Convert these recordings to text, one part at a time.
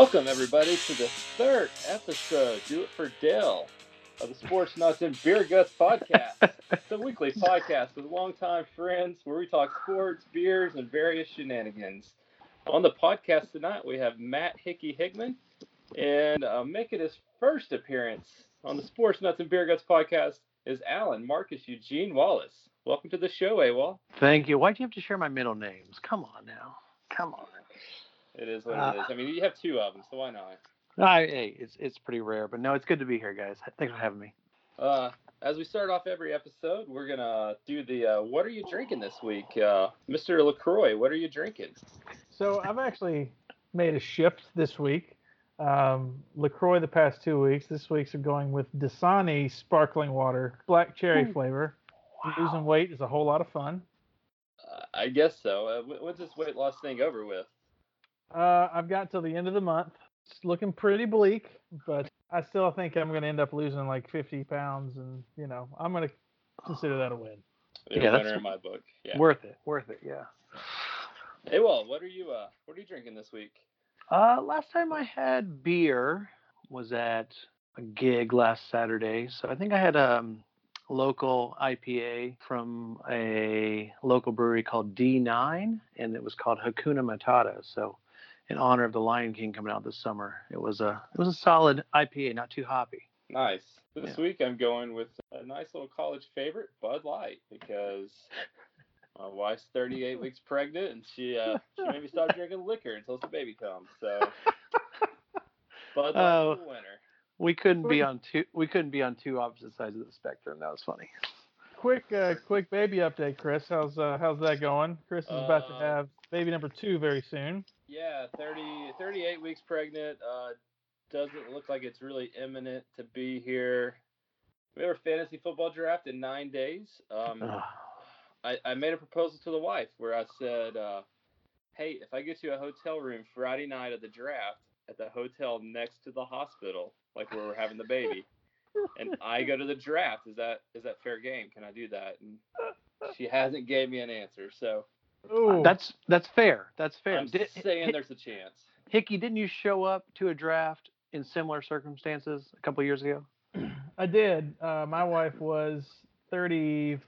Welcome, everybody, to the third episode, Do It for Dale, of the Sports Nuts and Beer Guts podcast. it's a weekly podcast with longtime friends where we talk sports, beers, and various shenanigans. On the podcast tonight, we have Matt Hickey Hickman, and uh, making his first appearance on the Sports Nuts and Beer Guts podcast is Alan Marcus Eugene Wallace. Welcome to the show, AWOL. Thank you. Why'd you have to share my middle names? Come on now. Come on. It is what uh, it is. I mean, you have two of them, so why not? I, hey, it's it's pretty rare, but no, it's good to be here, guys. Thanks for having me. Uh, as we start off every episode, we're gonna do the uh, "What are you drinking this week?" Uh, Mr. Lacroix, what are you drinking? So I've actually made a shift this week. Um, Lacroix the past two weeks. This week's are going with Dasani sparkling water, black cherry Ooh. flavor. Wow. Losing weight is a whole lot of fun. Uh, I guess so. Uh, when's this weight loss thing over with? Uh, I've got till the end of the month. It's looking pretty bleak, but I still think I'm going to end up losing like 50 pounds, and you know I'm going to consider that a win. Yeah, that's in my book. Yeah. Worth it. Worth it. Yeah. Hey, well, what are you uh, what are you drinking this week? Uh, last time I had beer was at a gig last Saturday, so I think I had um local IPA from a local brewery called D9, and it was called Hakuna Matata. So, in honor of the Lion King coming out this summer, it was a it was a solid IPA, not too hoppy. Nice. This yeah. week I'm going with a nice little college favorite, Bud Light, because my wife's 38 weeks pregnant, and she uh, she made me stop drinking liquor until the baby comes. So, Bud Light oh. the winner. We couldn't be on two. We couldn't be on two opposite sides of the spectrum. That was funny. Quick, uh, quick baby update, Chris. How's uh, how's that going? Chris is about to uh, have baby number two very soon. Yeah, 30, 38 weeks pregnant. Uh, doesn't look like it's really imminent to be here. We have a fantasy football draft in nine days. Um, I, I made a proposal to the wife where I said, uh, "Hey, if I get you a hotel room Friday night of the draft at the hotel next to the hospital, like where we're having the baby, and I go to the draft. Is that is that fair game? Can I do that? And she hasn't gave me an answer. So Ooh. that's that's fair. That's fair. I'm Did, saying H- there's a chance. Hickey, didn't you show up to a draft in similar circumstances a couple years ago? I did. Uh, my wife was 30,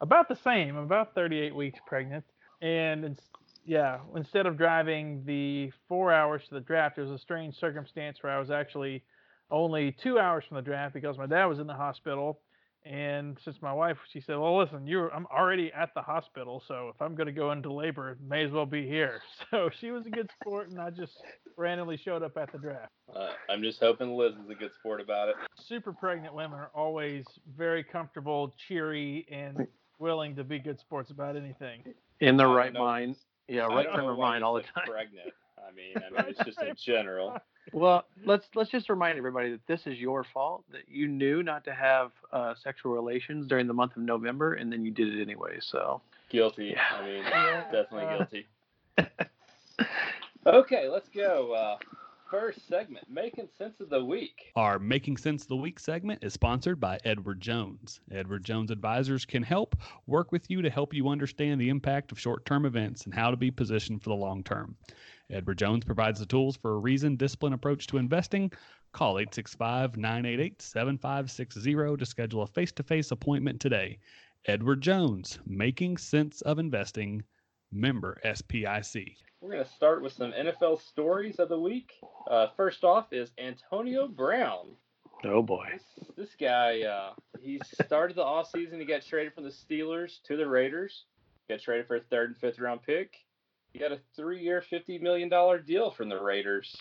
about the same, about 38 weeks pregnant, and it's, yeah, instead of driving the four hours to the draft, it was a strange circumstance where I was actually only two hours from the draft because my dad was in the hospital. And since my wife, she said, "Well, listen, you I'm already at the hospital, so if I'm going to go into labor, it may as well be here." So she was a good sport, and I just randomly showed up at the draft. Uh, I'm just hoping Liz is a good sport about it. Super pregnant women are always very comfortable, cheery, and willing to be good sports about anything. In the right mind, yeah, right frame of mind all the time. Pregnant. I mean, I mean, it's just in general. Well, let's let's just remind everybody that this is your fault. That you knew not to have uh, sexual relations during the month of November, and then you did it anyway. So guilty. Yeah. I mean, definitely uh, guilty. okay, let's go. Uh, first segment, Making Sense of the Week. Our Making Sense of the Week segment is sponsored by Edward Jones. Edward Jones Advisors can help work with you to help you understand the impact of short term events and how to be positioned for the long term. Edward Jones provides the tools for a reasoned, disciplined approach to investing. Call 865 988 7560 to schedule a face to face appointment today. Edward Jones, Making Sense of Investing, member SPIC. We're going to start with some NFL stories of the week. Uh, first off is Antonio Brown. Oh boy. This, this guy, uh, he started the offseason. He got traded from the Steelers to the Raiders. Got traded for a third and fifth round pick. He got a three-year, fifty million dollar deal from the Raiders.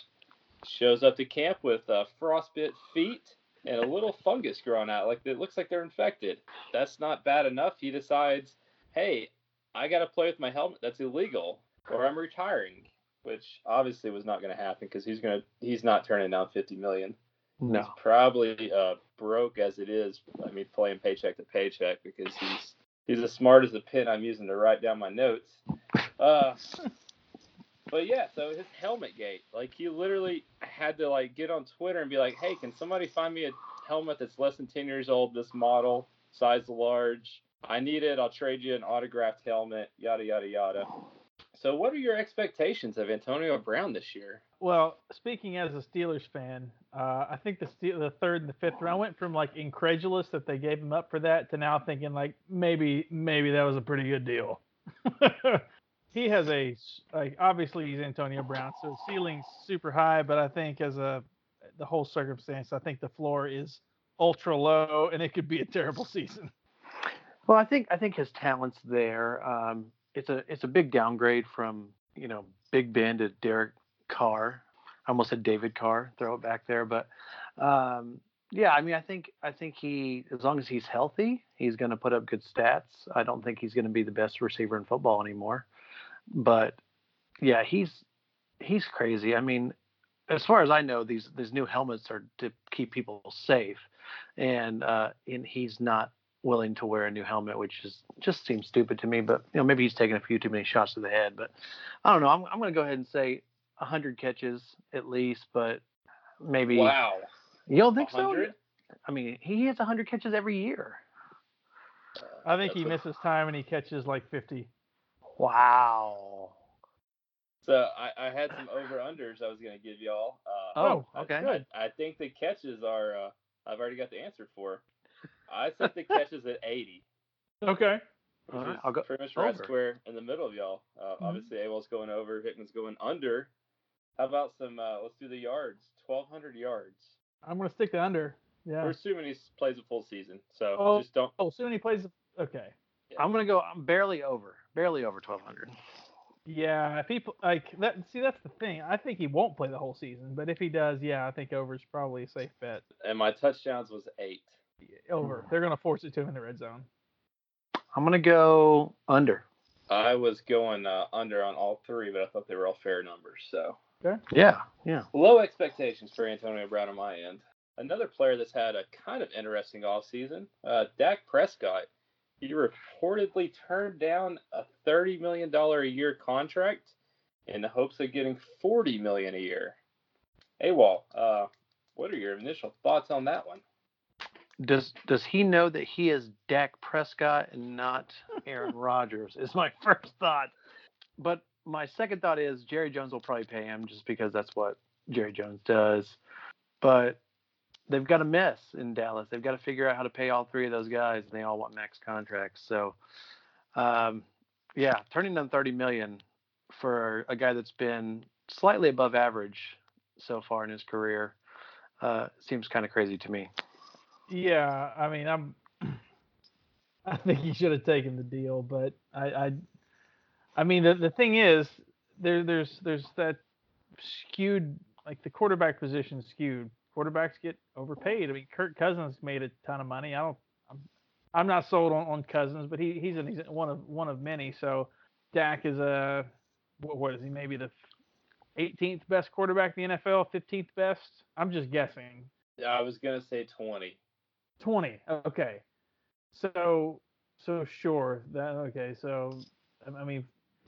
Shows up to camp with uh, frostbit feet and a little fungus growing out, like it looks like they're infected. That's not bad enough. He decides, hey, I got to play with my helmet. That's illegal, or I'm retiring. Which obviously was not going to happen because he's gonna he's not turning down fifty million. No, he's probably uh, broke as it is. I mean, playing paycheck to paycheck because he's he's as smart as the pen I'm using to write down my notes. Uh, but yeah, so his helmet gate, like he literally had to like get on Twitter and be like, "Hey, can somebody find me a helmet that's less than 10 years old, this model, size large? I need it. I'll trade you an autographed helmet. Yada yada yada." So, what are your expectations of Antonio Brown this year? Well, speaking as a Steelers fan, uh, I think the Steel, the third and the fifth round I went from like incredulous that they gave him up for that to now thinking like maybe maybe that was a pretty good deal. he has a like obviously he's Antonio Brown, so ceiling's super high, but I think as a the whole circumstance, I think the floor is ultra low, and it could be a terrible season. Well, I think I think his talent's there. Um, it's a it's a big downgrade from you know Big Ben to Derek Carr. I almost said David Carr. Throw it back there, but um, yeah, I mean, I think I think he as long as he's healthy, he's going to put up good stats. I don't think he's going to be the best receiver in football anymore, but yeah, he's he's crazy. I mean, as far as I know, these these new helmets are to keep people safe, and uh, and he's not willing to wear a new helmet, which is just seems stupid to me. But you know, maybe he's taking a few too many shots to the head. But I don't know. I'm I'm going to go ahead and say 100 catches at least, but maybe. Wow. You don't think 100? so? I mean, he has 100 catches every year. I think That's he a- misses time and he catches like 50. Wow. So I, I had some over unders I was going to give y'all. Uh, Oh, I- okay. good. I, I think the catches are. Uh, I've already got the answer for. I set the catches at 80. Okay. Which All right, is I'll go pretty much right over. square in the middle of y'all. Uh, Mhm. Obviously, Awol's going over, Hickman's going under. How about some? Uh, let's do the yards. 1,200 yards. I'm going to stick the under. Yeah. We're assuming he plays a full season, so Oh. just don't. Oh, soon he plays. Okay. I'm going to go I'm barely over. Barely over 1200. Yeah, if he like that, see that's the thing. I think he won't play the whole season, but if he does, yeah, I think over is probably a safe bet. And my touchdowns was eight. Over. They're gonna force it to him in the red zone. I'm going to go under. I was going uh, under on all three, but I thought they were all fair numbers. So Okay. Yeah. Yeah. low expectations for Antonio Brown on my end. Another player that's had a kind of interesting offseason, uh, Dak Prescott. He reportedly turned down a $30 million a year contract in the hopes of getting 40 million a year. Hey, Walt, uh, what are your initial thoughts on that one? Does does he know that he is Dak Prescott and not Aaron Rodgers? Is my first thought. But my second thought is Jerry Jones will probably pay him just because that's what Jerry Jones does. But they've got a mess in Dallas. They've got to figure out how to pay all three of those guys, and they all want max contracts. So, um, yeah, turning down thirty million for a guy that's been slightly above average so far in his career uh, seems kind of crazy to me. Yeah, I mean, I'm. I think he should have taken the deal, but I, I, I mean, the the thing is, there there's there's that skewed like the quarterback position skewed. Quarterbacks get overpaid. I mean, Kirk Cousins made a ton of money. I don't. I'm, I'm not sold on, on Cousins, but he he's an, one of one of many. So Dak is a what, what is he? Maybe the 18th best quarterback in the NFL, 15th best. I'm just guessing. Yeah, I was going to say 20. 20 okay so so sure that okay so i mean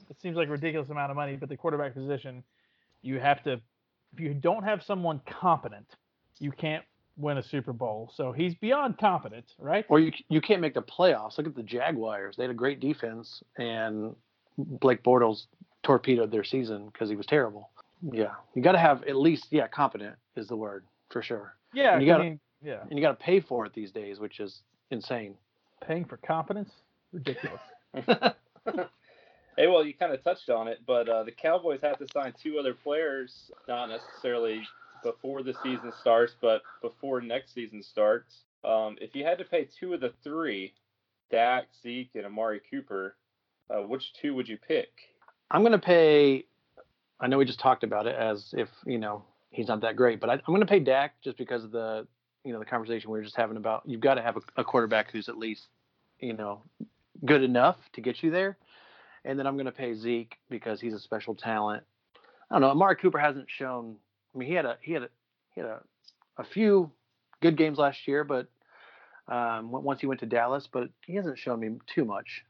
it seems like a ridiculous amount of money but the quarterback position you have to if you don't have someone competent you can't win a super bowl. So he's beyond competent right? Or you you can't make the playoffs. Look at the Jaguars; they had a great defense, and Blake Bortles torpedoed their season because he was terrible. Yeah, you got to have at least yeah, competent is the word for sure, yeah And you gotta- mean, yeah. and you got to pay for it these days, which is insane. paying for competence? Ridiculous. Hey, well, you kind of touched on it, but uh, the Cowboys have to sign two other players, not necessarily before the season starts, but before next season starts. Um, if you had to pay two of the three, Dak, Zeke, and Amari Cooper, uh, which two would you pick? I'm going to pay. I know we just talked about it as if you know he's not that great, but I, I'm going to pay Dak just because of the you know the conversation we were just having about you've got to have a, a quarterback who's at least you know good enough to get you there, and then I'm going to pay Zeke because he's a special talent. I don't know. Amari Cooper hasn't shown. I mean, he had a he had a he had a, a few good games last year, but um, once he went to Dallas, but he hasn't shown me too much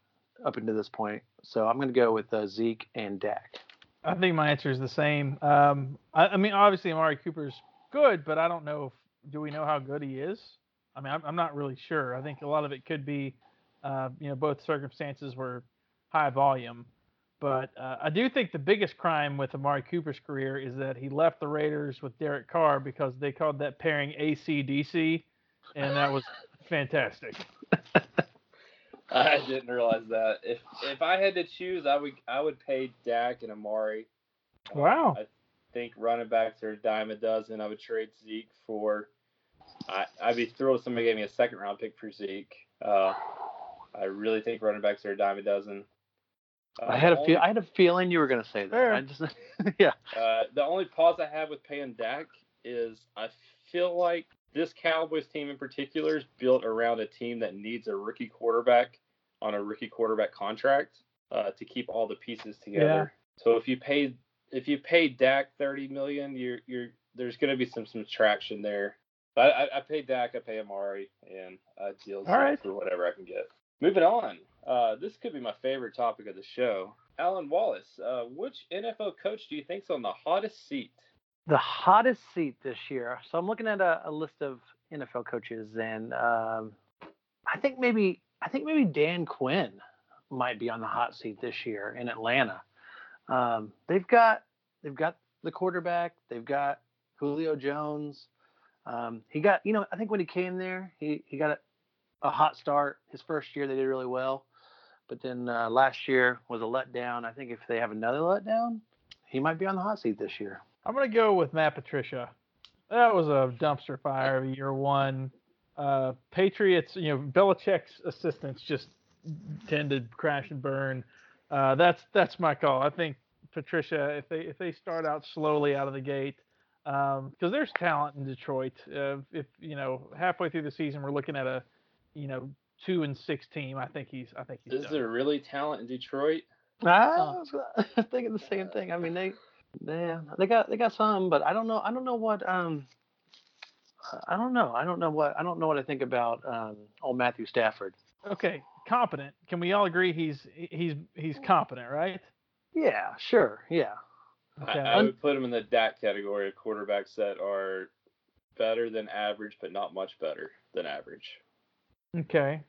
up until this point. So I'm going to go with uh, Zeke and Dak. i think my answer is the same um i, I mean obviously amari cooper's good but i don't know if do we know how good he is i mean i'm, I'm not really sure i think a lot of it could be uh, you know both circumstances were high volume But uh, I do think the biggest crime with Amari Cooper's career is that he left the Raiders with Derek Carr because they called that pairing ACDC, and that was fantastic. I didn't realize that. If if I had to choose, I would I would pay Dak and Amari. Wow. I think running backs are a dime a dozen. I would trade Zeke for. I I'd be thrilled if somebody gave me a second round pick for Zeke. Uh, I really think running backs are a dime a dozen. Uh, I had a the feel. I had a feeling you were going to say that. Fair. I just, yeah. Uh, the only pause I have with paying Dak is I feel like this Cowboys team in particular is built around a team that needs a rookie quarterback on a rookie quarterback contract uh, to keep all the pieces together. Yeah. So if you pay if you pay Dak thirty million, you're you're there's going to be some some traction there. But I, I pay Dak, I pay Amari, and I deal right. for whatever I can get. Moving on. Uh, this could be my favorite topic of the show. Alan Wallace, uh, which NFL coach do you think's on the hottest seat? The hottest seat this year. So I'm looking at a, a list of NFL coaches, and um, I think maybe I think maybe Dan Quinn might be on the hot seat this year in Atlanta. Um, they've got they've got the quarterback. They've got Julio Jones. Um, he got you know I think when he came there, he he got a, a hot start. His first year they did really well, but then uh, last year was a letdown. I think if they have another letdown, he might be on the hot seat this year. I'm gonna go with Matt Patricia. That was a dumpster fire of year one. Uh, Patriots, you know, Belichick's assistants just tend to crash and burn. Uh, that's that's my call. I think Patricia, if they if they start out slowly out of the gate, because there's talent in Detroit. Uh, if you know halfway through the season we're looking at a, you know, two and six team, I think he's I think he's Is done. there really talent in Detroit? I was thinking the same thing. I mean, they, they, they got, they got some, but I don't know. I don't know what. Um, I don't know. I don't know what. I don't know what I think about um, old Matthew Stafford. okay, competent. Can we all agree he's he's he's competent, right? Yeah, sure. Yeah. Okay. I, I would put him in the Dak category of quarterbacks that are better than average, but not much better than average. Okay.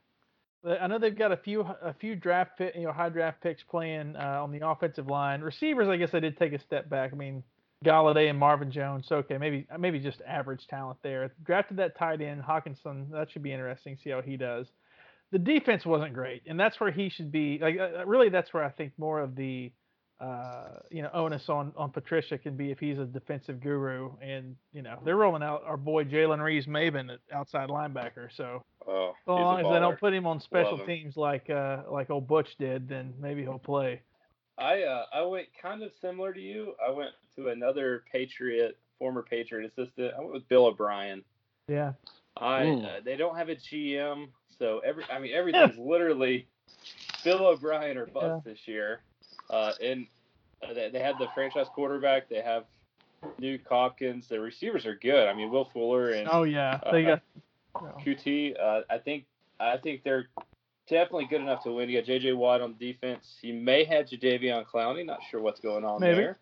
I know they've got a few a few draft pick, you know, high draft picks playing uh, on the offensive line. Receivers, I guess they did take a step back. I mean, Golladay and Marvin Jones. Okay, maybe maybe just average talent there. Drafted that tight end Hockenson. That should be interesting. See how he does. The defense wasn't great, and that's where he should be. Like uh, really, that's where I think more of the uh, you know onus on on Patricia can be if he's a defensive guru. And you know they're rolling out our boy Jalen Reeves-Maybin at outside linebacker. So Oh, as long as they don't put him on special him. teams like uh like old Butch did, then maybe he'll play. I uh, I went kind of similar to you. I went to another Patriot, former Patriot assistant. I went with Bill O'Brien. Yeah. I uh, they don't have a GM, so every I mean everything's literally Bill O'Brien or bust this year. Uh, and uh, they, they have the franchise quarterback. They have Nuk Hopkins. The receivers are good. I mean Will Fuller and Oh yeah. They Uh, got Coutee. Uh, I think I think they're definitely good enough to win. You got JJ Watt on defense. He may have Jadeveon Clowney. Not sure what's going on Maybe. there.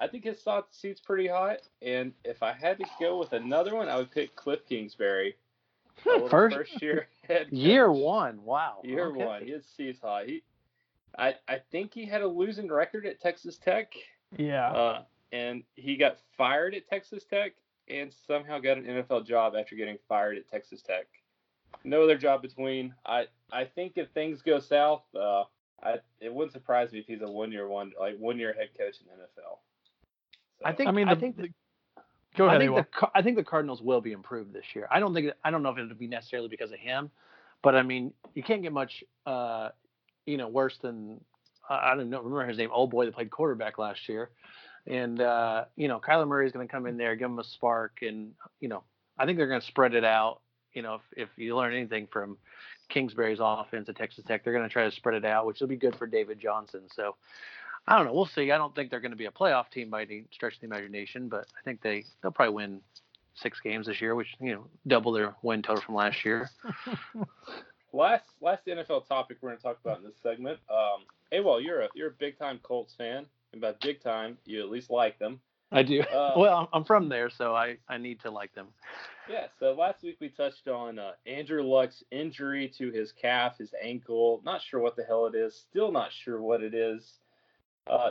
I think his thought seat's pretty hot. And if I had to go with another one, I would pick Cliff Kingsbury. First- first year head Year one. Wow. Year Okay. one. His seat's hot. He, I I think he had a losing record at Texas Tech. yeah. Uh, and he got fired at Texas Tech and somehow got an NFL job after getting fired at Texas Tech. No other job between. I I think if things go south, uh, I it wouldn't surprise me if he's a one year one like one year head coach in the NFL. So, I think. I mean, I think. the- the- go ahead. I think the I think the Cardinals will be improved this year. I don't think I don't know if it'll be necessarily because of him, but I mean you can't get much uh, you know worse than I don't know remember his name old boy that played quarterback last year, and uh, you know Kyler Murray is going to come in there give him a spark and you know I think they're going to spread it out. You know if if you learn anything from Kingsbury's offense at Texas Tech, they're going to try to spread it out, which will be good for David Johnson. So. I don't know. We'll see. I don't think they're going to be a playoff team by any stretch of the imagination, but I think they they'll probably win six games this year, which you know double their win total from last year. last last NFL topic we're going to talk about in this segment. Um, hey, well, you're a you're a big time Colts fan, and by big time, you at least like them. I do. Uh, well, I'm- I'm from there, so I I need to like them. Yeah, so last week we touched on uh, Andrew Luck's injury to his calf, his ankle. Not sure what the hell it is. Still not sure what it is. Uh,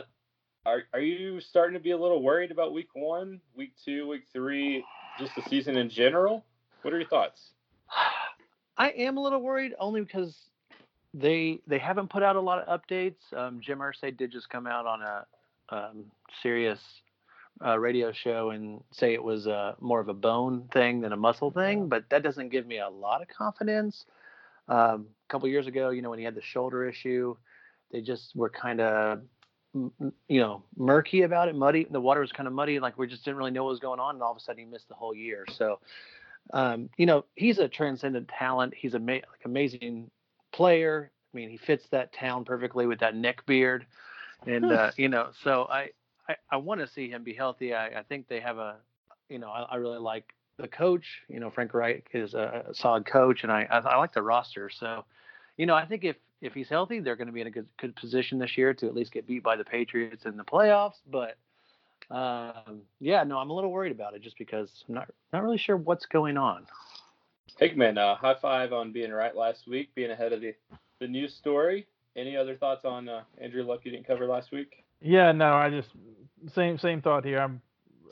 are are you starting to be a little worried about week one, week two, week three, just the season in general? What are your thoughts? I am a little worried only because they they haven't put out a lot of updates. Um, Jim Irsay did just come out on a um, Sirius uh, radio show and say it was uh, more of a bone thing than a muscle thing, but that doesn't give me a lot of confidence. Um, a couple years ago, you know, when he had the shoulder issue, they just were kind of you know murky about it muddy the water was kind of muddy like we just didn't really know what was going on and all of a sudden he missed the whole year so um, you know he's a transcendent talent. He's a ama- like amazing player. I mean he fits that town perfectly with that neck beard. And uh, you know so i i, I want to see him be healthy. I, I think they have a you know I, I really like the coach. You know frank reich is a, a solid coach and I, I i like the roster. So you know i think if if he's healthy, they're going to be in a good good position this year to at least get beat by the Patriots in the playoffs. But um, yeah, no, I'm a little worried about it just because I'm not not really sure what's going on. Hickman, uh, high five on being right last week, being ahead of the the news story. Any other thoughts on uh, Andrew Luck you didn't cover last week? Yeah, no, I just same same thought here. I'm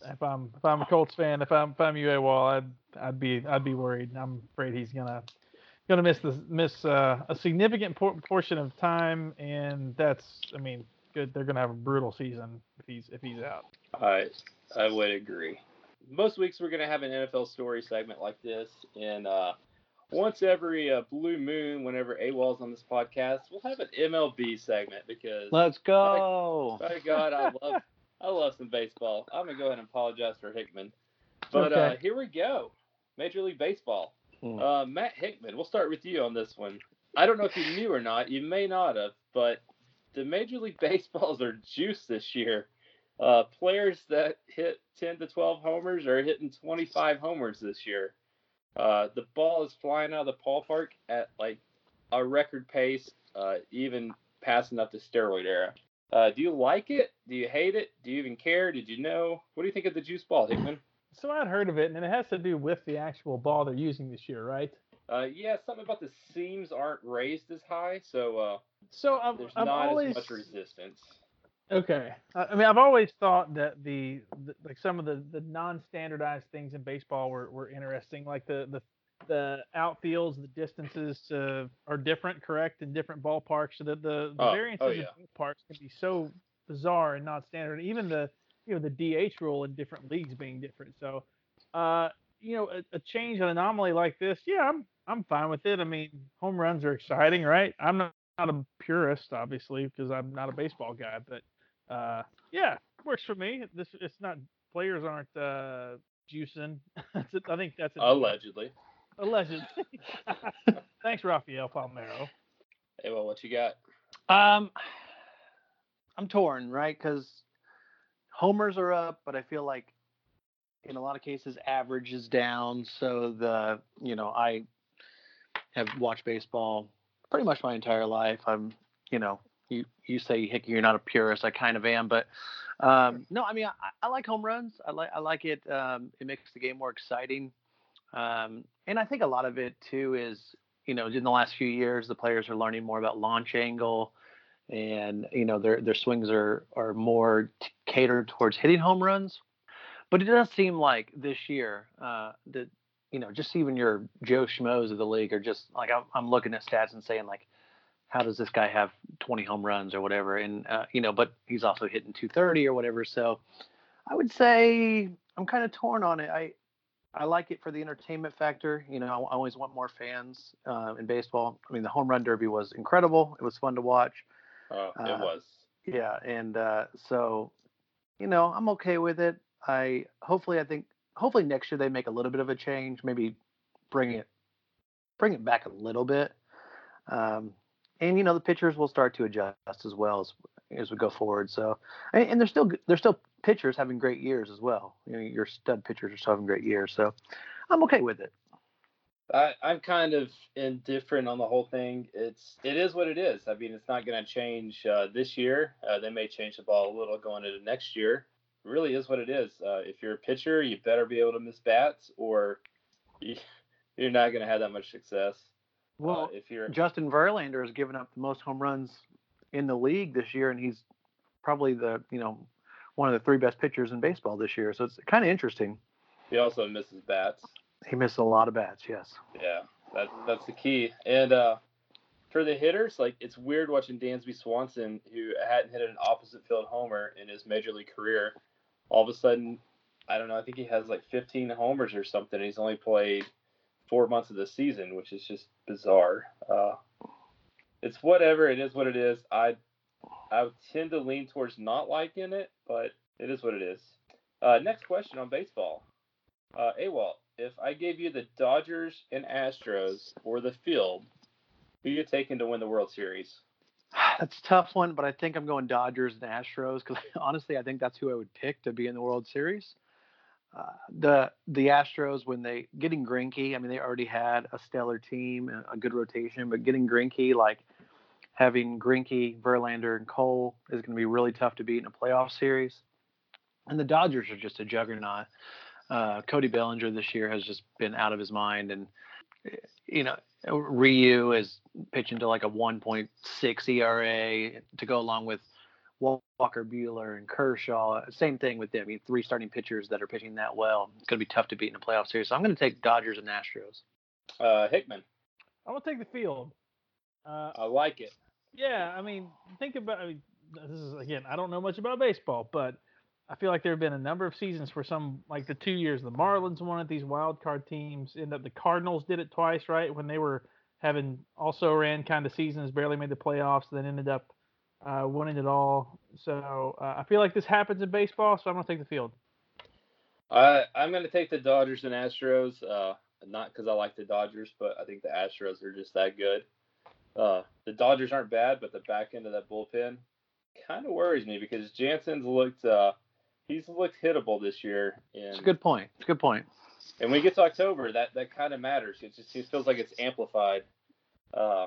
if I'm if I'm a Colts fan, if I'm if I'm AWOL, I'd I'd be I'd be worried. I'm afraid he's gonna going to miss the miss uh, a significant por- portion of time, and that's I mean good. They're going to have a brutal season if he's if he's out. I I would agree. Most weeks we're going to have an NFL story segment like this, and uh, once every uh, blue moon, whenever AWOL's on this podcast, we'll have an MLB segment because let's go. By, by God, I love I love some baseball. I'm gonna go ahead and apologize for Hickman, but okay. uh, here we go. Major League Baseball. Hmm. Uh, Matt Hickman, we'll start with you on this one. I don't know if you knew or not. You may not have, but the Major League Baseballs are juiced this year. Uh, players that hit 10 to 12 homers are hitting 25 homers this year. Uh, the ball is flying out of the ballpark at like a record pace, uh, even passing up the steroid era. Uh, do you like it? Do you hate it? Do you even care? Did you know? What do you think of the juice ball, Hickman? So I'd heard of it, and it has to do with the actual ball they're using this year, right? Uh, yeah, something about the seams aren't raised as high, so uh, so I've, there's I've not always, as much resistance. Okay, I mean I've always thought that the, the like some of the, the non-standardized things in baseball were, were interesting, like the the the outfields, the distances uh, are different, correct, in different ballparks, so that the, the oh, variances oh, yeah. in ballparks can be so bizarre and not standard. Even the you know the DH rule in different leagues being different. So, uh, you know, a, a change, an anomaly like this, yeah, I'm I'm fine with it. I mean, home runs are exciting, right? I'm not, not a purist, obviously, because I'm not a baseball guy, but uh, yeah, works for me. This it's not players aren't uh, juicing. I think that's a, Allegedly. allegedly. Thanks, Rafael Palmeiro. Hey, well, what you got? Um, I'm torn, right? Because homers are up, but I feel like in a lot of cases average is down. So the you know I have watched baseball pretty much my entire life. I'm you know you you say Hickey you're not a purist. I kind of am, but um, no, I mean I, I like home runs. I like I like it. Um, it makes the game more exciting. Um, and I think a lot of it too is you know in the last few years the players are learning more about launch angle and you know their their swings are are more t- catered towards hitting home runs. But it does seem like this year uh, that you know just even your Joe Schmoes of the league are just like I'm, I'm looking at stats and saying like, how does this guy have 20 home runs or whatever? And uh, you know, but he's also hitting 230 or whatever. So I would say I'm kind of torn on it. I I like it for the entertainment factor. You know, I, always want more fans uh, in baseball. I mean, the home run derby was incredible. It was fun to watch. Oh, it Uh, was. Yeah, and uh, so, you know, I'm okay with it. I hopefully, I think, hopefully next year they make a little bit of a change, maybe bring it, bring it back a little bit, um, and you know, the pitchers will start to adjust as well as as we go forward. So, and, and they're still they're still pitchers having great years as well. You know, your stud pitchers are still having great years, so I'm okay with it. I, I'm kind of indifferent on the whole thing. It's it is what it is. I mean, it's not going to change uh, this year. Uh, they may change the ball a little going into next year. Really is what it is. Uh, if you're a pitcher, you better be able to miss bats, or you, you're not going to have that much success. Uh, Well, if you're Justin Verlander has given up the most home runs in the league this year, and he's probably the you know one of the three best pitchers in baseball this year. So it's kind of interesting. He also misses bats. He missed a lot of bats. Yes. Yeah, that that's the key. And uh, for the hitters, like it's weird watching Dansby Swanson, who hadn't hit an opposite field homer in his major league career, all of a sudden, I don't know. I think he has like 15 homers or something. He's only played four months of the season, which is just bizarre. Uh, it's whatever. It is what it is. I I tend to lean towards not liking it, but it is what it is. Uh, next question on baseball. Uh, AWOL, if I gave you the Dodgers and Astros or the field, who you taking to win the World Series? That's a tough one, but I think I'm going Dodgers and Astros because honestly, I think that's who I would pick to be in the World Series. Uh, the the Astros when they getting Greinke, I mean they already had a stellar team, a good rotation, but getting Greinke like having Greinke, Verlander, and Cole is going to be really tough to beat in a playoff series. And the Dodgers are just a juggernaut. Uh, Cody Bellinger this year has just been out of his mind, and eh, you know Ryu is pitching to like a 1.6 ERA to go along with Walker Buehler and Kershaw. Same thing with them. I mean, three starting pitchers that are pitching that well. It's going to be tough to beat in a playoff series. So I'm going to take Dodgers and Astros. Uh, Hickman. I'm gonna take the field. Uh, I like it. yeah, I mean, think about. I mean, this is again, I don't know much about baseball, but I feel like there have been a number of seasons where some, like the two years the Marlins won these wild card teams. End up the Cardinals did it twice, right? When they were having also ran kind of seasons, barely made the playoffs, then ended up uh, winning it all. So uh, I feel like this happens in baseball, so I'm gonna take the field. I I'm going to take the Dodgers and Astros. Uh, not because I like the Dodgers, but I think the Astros are just that good. Uh, the Dodgers aren't bad, but the back end of that bullpen kind of worries me because Jansen's looked uh, he's looked hittable this year. And It's a good point. It's a good point. and when we get to October, that that kind of matters. It just it feels like it's amplified. Uh,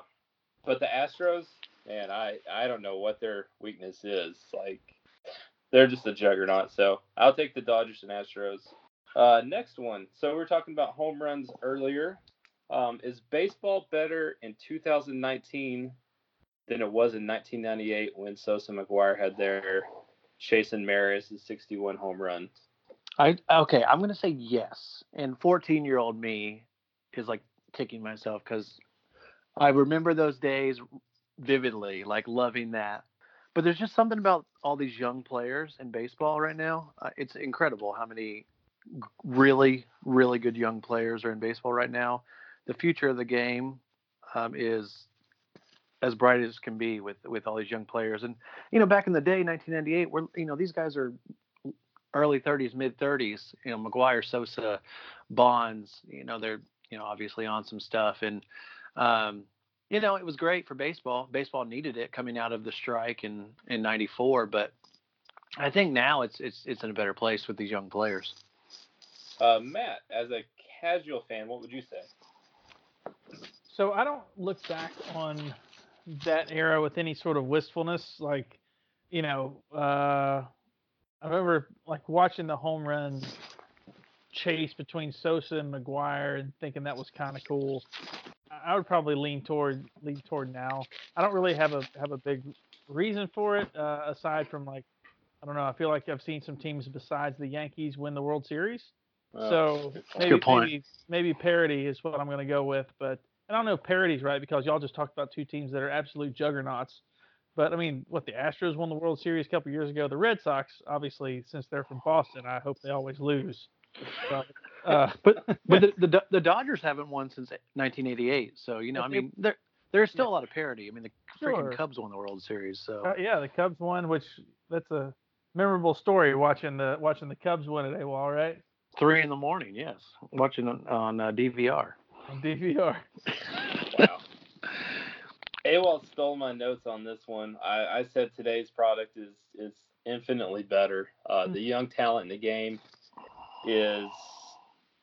but the Astros, man, I I don't know what their weakness is. Like they're just a juggernaut. So I'll take the Dodgers and Astros. Uh, next one. So we were talking about home runs earlier. Um, is baseball better in 2019 than it was in 1998 when Sosa and McGwire had their chasing Maris' 61 home runs? I okay. I'm to say yes. And 14 year old me is like kicking myself because I remember those days vividly, like loving that. But there's just something about all these young players in baseball right now. Uh, it's incredible how many really, really good young players are in baseball right now. The future of the game um, is as bright as can be with with all these young players. And you know, back in the day, 1998, we're you know these guys are early 30s, mid 30s. You know, McGwire, Sosa, Bonds. You know, they're you know obviously on some stuff, and um, you know it was great for baseball. Baseball needed it coming out of the strike in in '94, but I think now it's it's it's in a better place with these young players. Uh, Matt, as a casual fan, what would you say? So I don't look back on that era with any sort of wistfulness. Like, you know, uh, I remember like watching the home run chase between Sosa and McGwire and thinking that was kind of cool. I- would probably lean toward lean toward now. I don't really have a have a big reason for it uh, aside from like I don't know. I feel like I've seen some teams besides the Yankees win the World Series. Uh, So maybe, maybe maybe parity is what I'm going to go with, but I don't know if parity's right because y'all just talked about two teams that are absolute juggernauts. But I mean, what the Astros won the World Series a couple years ago. The Red Sox, obviously, since they're from Boston, I hope they always lose. But, uh, But but the, the the Dodgers haven't won since 1988, so you know I mean there there's still a lot of parity. I mean the Sure. freaking Cubs won the World Series, so uh, yeah, the Cubs won, which that's a memorable story watching the watching the Cubs win at AWOL, right? three in the morning. Yes, watching on, on uh, DVR. On DVR. Wow. AWOL stole my notes on this one. I, I said today's product is is infinitely better. Uh, the young talent in the game is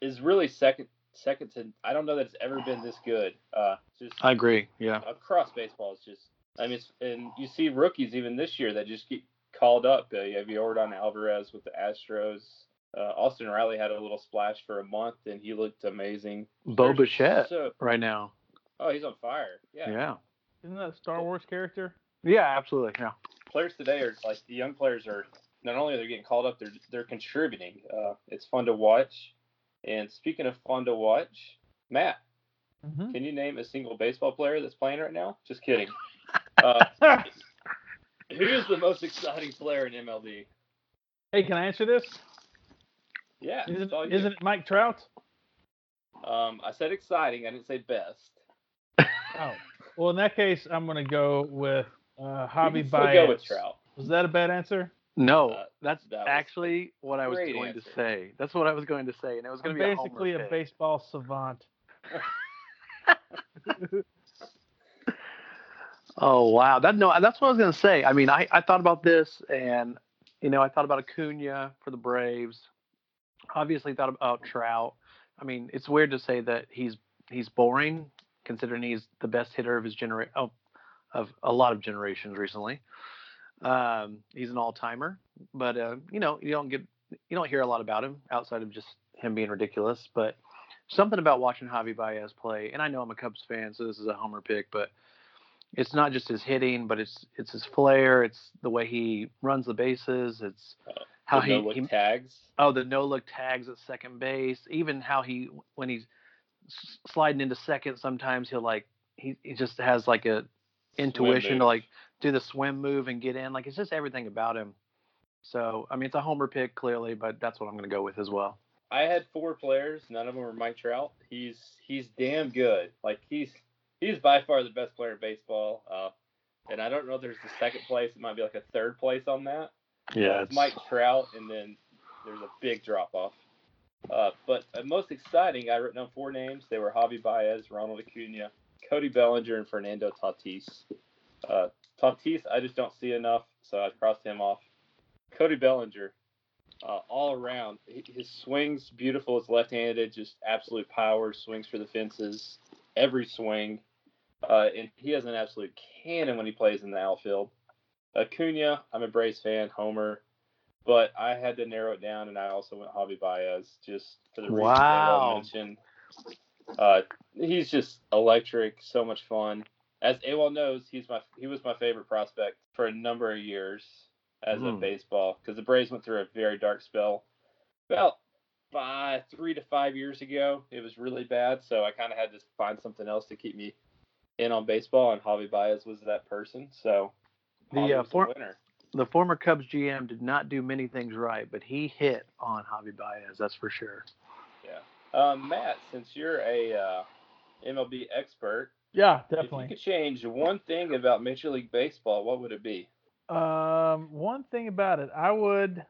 is really second second to. I don't know that it's ever been this good. Uh, just I agree. Yeah. across baseball, it's just. I mean, it's, and you see rookies even this year that just get called up. Uh, you have Jordan Alvarez with the Astros. Uh, Austin Riley had a little splash for a month, and he looked amazing. Bo There's Bichette So, right now. oh, he's on fire. Yeah. Yeah. Isn't that a Star Wars character? Yeah, absolutely. Yeah. players today are like the young players are not only are they getting called up, they're they're contributing. Uh, it's fun to watch. And speaking of fun to watch, Matt, Mhm. can you name a single baseball player that's playing right now? Just kidding. Uh, who is the most exciting player in MLB? hey, can I answer this? Yeah, Isn't, isn't it Mike Trout? Um, I said exciting. I didn't say best. Oh, well, in that case, I'm gonna go with uh, You Javi can go with Trout. Was that a bad answer? No, Uh, that's that actually what I was great going to say. That's what I was going to say, and it was going to be basically a, a, baseball savant. Oh wow, that no, that's what I was going to say. I mean, I I thought about this, and you know, I thought about Acuna for the Braves. Obviously, thought about Trout. I mean, it's weird to say that he's he's boring, considering he's the best hitter of his generation of, a lot of generations recently. Um, he's an all timer, but uh, you know, you don't get you don't hear a lot about him outside of just him being ridiculous. But something about watching Javi Baez play, and I know I'm a Cubs fan, so this is a homer pick, but it's not just his hitting, but it's it's his flair, it's the way he runs the bases, it's how he, no-look he tags. oh the no look tags at second base, even how he when he's sliding into second, sometimes he'll like he, he just has like a intuition to like do the swim move and get in, like it's just everything about him. So I mean, it's a homer pick clearly, but that's what I'm going to go with as well. I had four players. None of them were Mike Trout. He's he's damn good. Like he's he's by far the best player in baseball. Uh, and I don't know if there's the second place. It might be like a third place on that. Uh, it's Mike Trout, and then there's a big drop off. Uh, but uh, most exciting, I wrote down four names. They were Javi Baez, Ronald Acuna, Cody Bellinger, and Fernando Tatis. Uh, Tatis, I just don't see enough, so I crossed him off. Cody Bellinger, uh, all around, his swings beautiful. It's left-handed, just absolute power. Swings for the fences, every swing, uh, and he has an absolute cannon when he plays in the outfield. Acuna, I'm a Braves fan, Homer, but I had to narrow it down, and I also went Javi Baez just for the Wow. AWOL mentioned. Uh, he's just electric, so much fun. As AWOL knows, he's my he was my favorite prospect for a number of years as Hmm. of baseball because the Braves went through a very dark spell about five, three to five years ago. It was really bad, so I kind of had to find something else to keep me in on baseball, and Javi Baez was that person. So The, uh, was the winner. The former Cubs GM did not do many things right, but he hit on Javi Baez, that's for sure. Um, Matt, since you're a uh, MLB expert, Yeah, definitely. if you could change one thing about Major League Baseball, what would it be? Um, one thing about it, I would.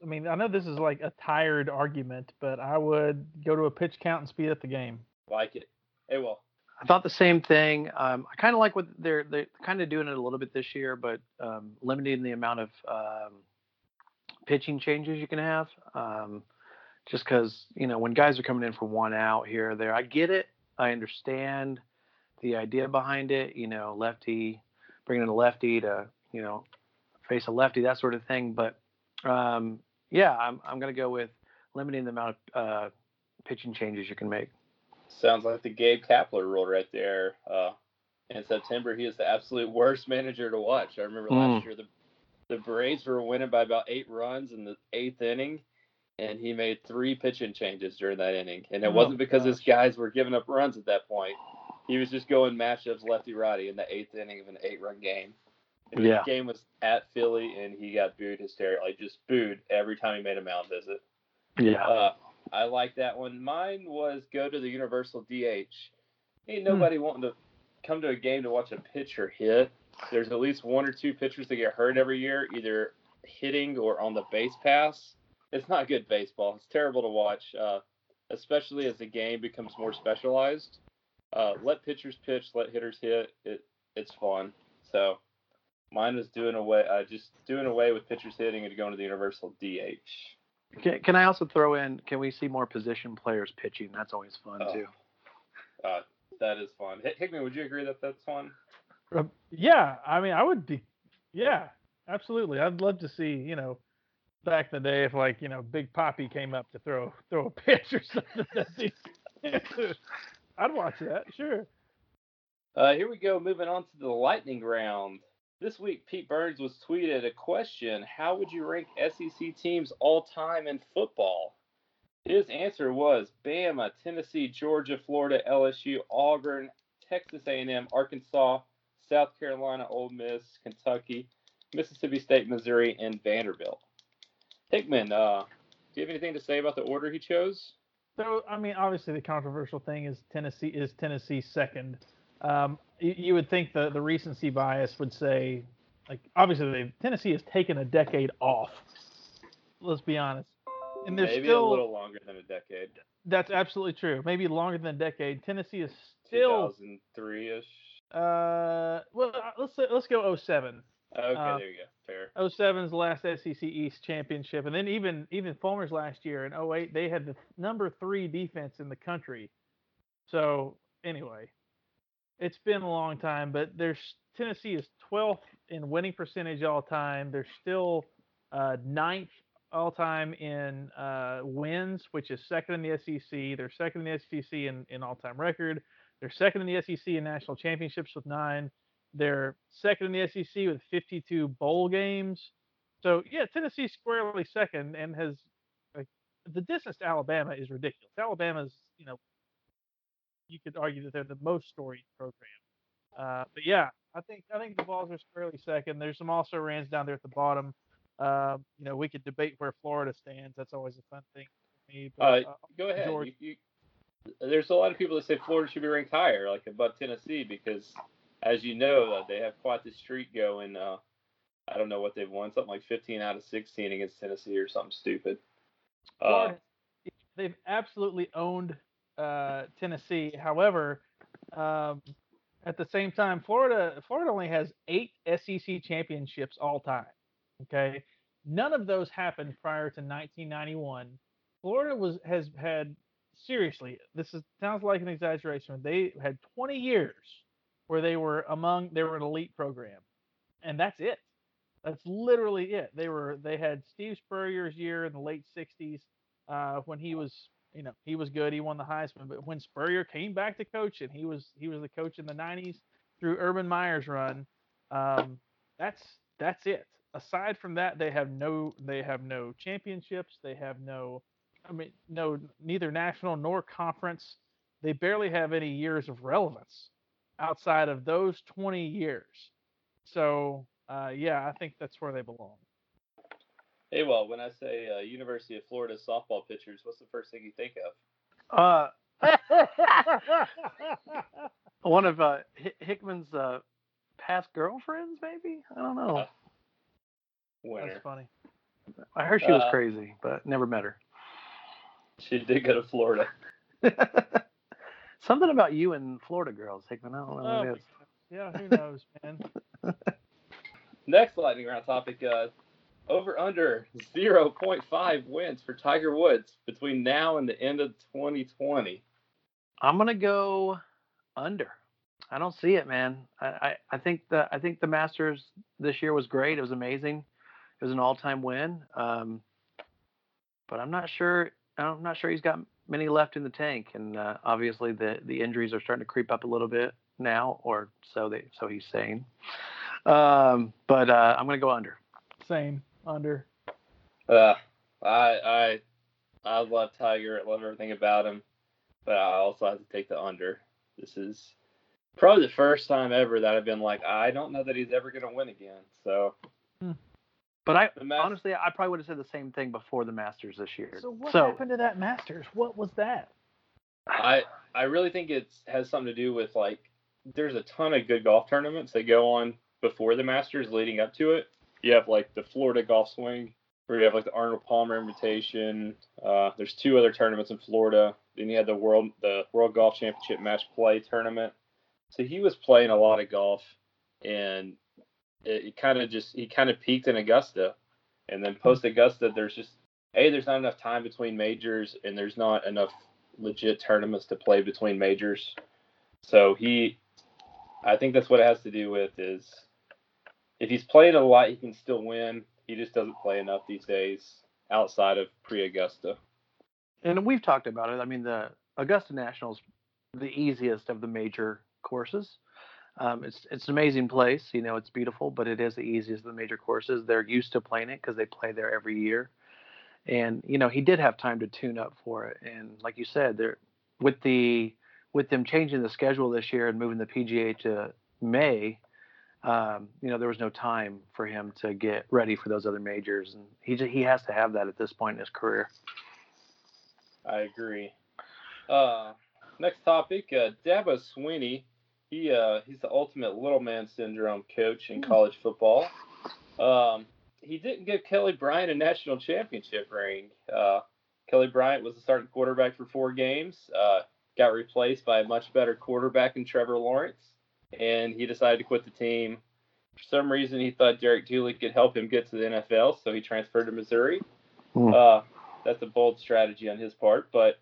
I mean, I know this is like a tired argument, but I would go to a pitch count and speed up the game. Like it? Hey, well, I thought the same thing. Um, I kind of like what they're they're kind of doing it a little bit this year, but um, limiting the amount of um, pitching changes you can have. Um, just because you know when guys are coming in for one out here or there, I get it. I understand the idea behind it. You know, lefty bringing in a lefty to you know face a lefty, that sort of thing. But um, yeah, I'm I'm gonna go with limiting the amount of uh, pitching changes you can make. Sounds like the Gabe Kapler rule right there. Uh, in September, he is the absolute worst manager to watch. I remember last Mm. year the the Braves were winning by about eight runs in the eighth inning, and he made three pitching changes during that inning. And it Oh, wasn't because his guys were giving up runs at that point. He was just going matchups lefty righty in the eighth inning of an eight run game. And Yeah. The game was at Philly, and he got booed hysterically, just booed every time he made a mound visit. Yeah. Uh, I like that one. Mine was go to the Universal DH. Ain't nobody wanting to come to a game to watch a pitcher hit. There's at least one or two pitchers that get hurt every year, either hitting or on the base pass. It's not good baseball. It's terrible to watch, uh, especially as the game becomes more specialized. Uh, let pitchers pitch, let hitters hit. It it's fun. So mine was doing away, uh, just doing away with pitchers hitting and going to the Universal DH. Can, can I also throw in? Can we see more position players pitching? That's always fun Oh. too. Uh, that is fun. Hi- Hickman, would you agree that that's fun? Uh, yeah, I mean, I would be. Yeah, absolutely. I'd love to see, you know, back in the day if like you know Big Papi came up to throw throw a pitch or something. I'd watch that, sure. Uh, here we go. Moving on to the lightning round. This week, Pete Burns was tweeted a question How would you rank SEC teams all time in football? His answer was Bama, Tennessee, Georgia, Florida, LSU, Auburn, Texas A&M, Arkansas, South Carolina, Ole Miss, Kentucky, Mississippi State, Missouri, and Vanderbilt. Hickman, uh, do you have anything to say about the order he chose? So I mean, obviously the controversial thing is Tennessee is Tennessee second. Um, you, you, would think the the recency bias would say, like obviously Tennessee has taken a decade off. Let's be honest, and there's maybe still, a little longer than a decade. That's absolutely true. Maybe longer than a decade. Tennessee is still 2003 ish. Uh, well, uh, let's let's go 07. Okay, uh, there you go. Fair. 07's last SEC East championship, and then even even Fulmer's last year in 08, they had the number three defense in the country. So anyway, it's been a long time, but there's Tennessee is 12th in winning percentage all time. They're still uh, ninth all time in uh, wins, which is second in the SEC. They're second in the SEC in, in all time record. They're second in the SEC in national championships with nine. They're second in the SEC with 52 bowl games. So yeah, Tennessee squarely second and has like the distance to Alabama is ridiculous. Alabama's you know you could argue that they're the most storied program. Uh, but yeah, I think I think the Vols are squarely second. There's some also rans down there at the bottom. Uh, you know, we could debate where Florida stands. That's always a fun thing for me. But, uh, go ahead. You, you, there's a lot of people that say Florida should be ranked higher, like above Tennessee, because as you know, uh, they have quite the streak going. Uh, I don't know what they've won, something like 15 out of 16 against Tennessee or something stupid. Uh, they've absolutely owned uh, Tennessee. However, um, at the same time, Florida Florida only has eight SEC championships all time. Okay, none of those happened prior to 1991. Florida was has had seriously. This is sounds like an exaggeration. They had 20 years where they were among they were an elite program, and that's it. That's literally it. They were they had Steve Spurrier's year in the late 60s uh, when he was you know he was good. He won the Heisman, but when Spurrier came back to coaching, he was he was the coach in the 90s through Urban Meyer's run. Um, that's that's it. Aside from that, they have no they have no championships. They have no I mean no neither national nor conference. They barely have any years of relevance outside of those 20 years. So uh, yeah, I think that's where they belong. Hey, well, when I say uh, University of Florida softball pitchers, what's the first thing you think of? Uh, one of uh, Hickman's uh, past girlfriends, maybe. I don't know. Uh, That's funny. I heard she was uh, crazy, but never met her. She did go to Florida. Something about you and Florida girls, Hickman. I don't know what it is. Yeah, who knows, man. Next lightning round topic: uh, over under 0.5 wins for Tiger Woods between now and the end of 2020. I'm gonna go under. I don't see it, man. I, I, I think the I think the Masters this year was great. It was amazing. It was an all-time win. Um, but I'm not sure. I'm not sure he's got many left in the tank, and uh, obviously the the injuries are starting to creep up a little bit now, or so they so he's saying. Um, but uh, I'm gonna go under. Same under. Uh, I I I love Tiger. I love everything about him, but I also have to take the under. This is probably the first time ever that I've been like, I don't know that he's ever going to win again. So. Hmm. But I honestly, I probably would have said the same thing before the Masters this year. So what so, happened to that Masters? What was that? I I really think it has something to do with like there's a ton of good golf tournaments that go on before the Masters leading up to it, you have like the Florida Golf Swing, where you have like the Arnold Palmer Invitation. Uh, there's two other tournaments in Florida. Then you had the World the World Golf Championship Match Play Tournament. So he was playing a lot of golf, and it, it kind of just he kind of peaked in Augusta, and then post Augusta, there's just a there's not enough time between majors, and there's not enough legit tournaments to play between majors. So he, I think that's what it has to do with is if he's playing a lot, he can still win. He just doesn't play enough these days outside of pre-Augusta. And we've talked about it. I mean, the Augusta National's the easiest of the major courses. Um, it's it's an amazing place. You know, it's beautiful, but it is the easiest of the major courses. They're used to playing it because they play there every year. And you know, he did have time to tune up for it. And like you said, there with the with them changing the schedule this year and moving the PGA to May, um, you know, there was no time for him to get ready for those other majors, and he just, he has to have that at this point in his career. I agree. Uh, next topic, uh, Dabo Swinney. He uh, he's the ultimate little man syndrome coach in college football. Um, he didn't give Kelly Bryant a national championship ring. Uh, Kelly Bryant was the starting quarterback for four games. Uh, got replaced by a much better quarterback in Trevor Lawrence, and he decided to quit the team. For some reason, he thought Derek Dooley could help him get to the NFL, so he transferred to Missouri. Hmm. Uh, that's a bold strategy on his part, but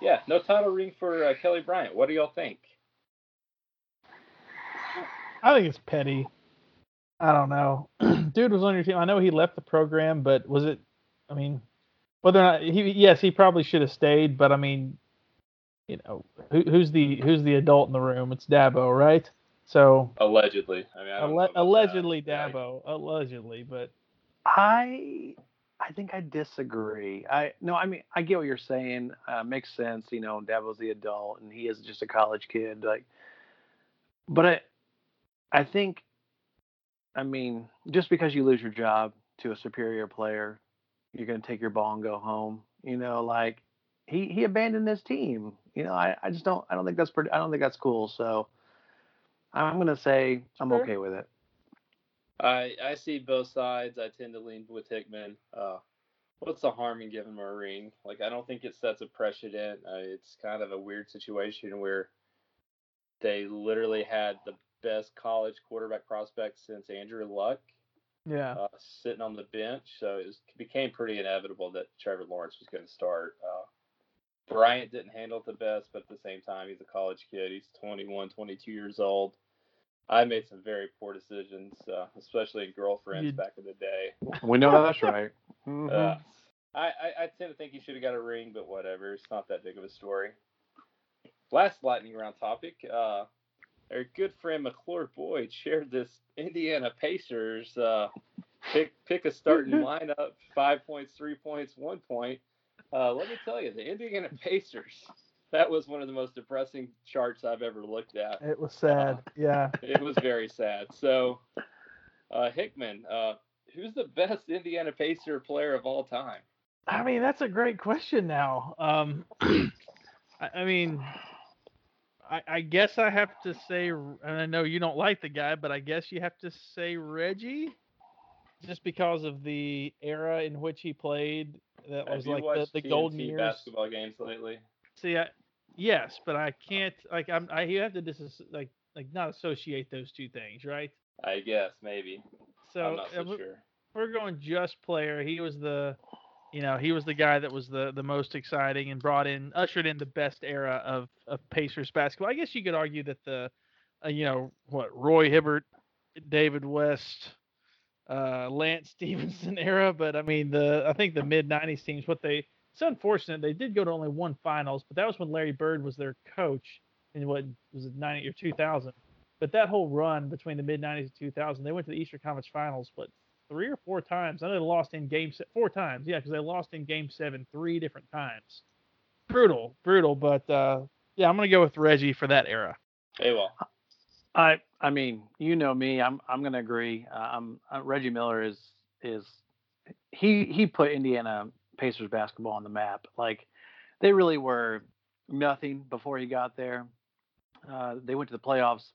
yeah, no title ring for uh, Kelly Bryant. What do y'all think? I think it's petty. I don't know. Dude was on your team. I know he left the program, but was it? I mean, whether or not he, yes, he probably should have stayed. But I mean, you know, who, who's the who's the adult in the room? It's Dabo, right? So Allegedly, I mean, I don't know alle- about that. allegedly Yeah, Dabo, allegedly, but I I think I disagree. I no, I mean I get what you're saying. Uh, makes sense. You know, Dabo's the adult, and he is just a college kid. Like, but I I think, I mean, just because you lose your job to a superior player, you're gonna take your ball and go home. You know, like he he abandoned his team. You know, I I just don't I don't think that's pretty. I don't think that's cool. So I'm gonna say I'm Sure. okay with it. I I see both sides. I tend to lean with Hickman. Uh, what's the harm in giving him a ring? Like, I don't think it sets a precedent. Uh, it's kind of a weird situation where they literally had the best college quarterback prospect since Andrew Luck yeah, uh, sitting on the bench. So it, was, it became pretty inevitable that Trevor Lawrence was going to start. Uh, Bryant didn't handle it the best, but at the same time, he's a college kid. He's 21, 22 years old. I made some very poor decisions, uh, especially in girlfriends You- back in the day. We know that's right. Mhm. Uh, I, I, I tend to think he should have got a ring, but whatever. It's not that big of a story. Last lightning round topic. Uh, our good friend McClure Boyd shared this Indiana Pacers uh, pick pick a starting lineup, five points, three points, one point. Uh, let me tell you, the Indiana Pacers. That was one of the most depressing charts I've ever looked at. it was sad. Yeah, It was very sad. So, uh, Hickman, uh, who's the best Indiana Pacer player of all time? I mean that's a great question. Now, um, I, I mean, I, I guess I have to say, and I know you don't like the guy, but I guess you have to say Reggie, just because of the era in which he played. That Have was like the, the TNT golden years. basketball games lately? See, I, yes, but I can't like I'm I you have to dis like like not associate those two things, right? I guess maybe. So I'm not so if we- sure. we're going just player. He was the, you know, he was the guy that was the the most exciting and brought in, ushered in the best era of of Pacers basketball. I guess you could argue that the, uh, you know, what Roy Hibbert, David West, uh, Lance Stevenson era, but I mean the I think the mid '90s teams. What they it's unfortunate they did go to only one finals, but that was when Larry Bird was their coach in what was it 90 or 2000. But that whole run between the mid '90s and 2000, they went to the Eastern Conference Finals, but three or four times. I know they lost in game se- four times. Yeah, because they lost in game seven three different times. Brutal, brutal. But uh, yeah, I'm gonna go with Reggie for that era. Hey, well, I I mean, you know me. I'm I'm gonna agree. Uh, I'm uh, Reggie Miller is is he he put Indiana Pacers basketball on the map. Like they really were nothing before he got there. Uh, they went to the playoffs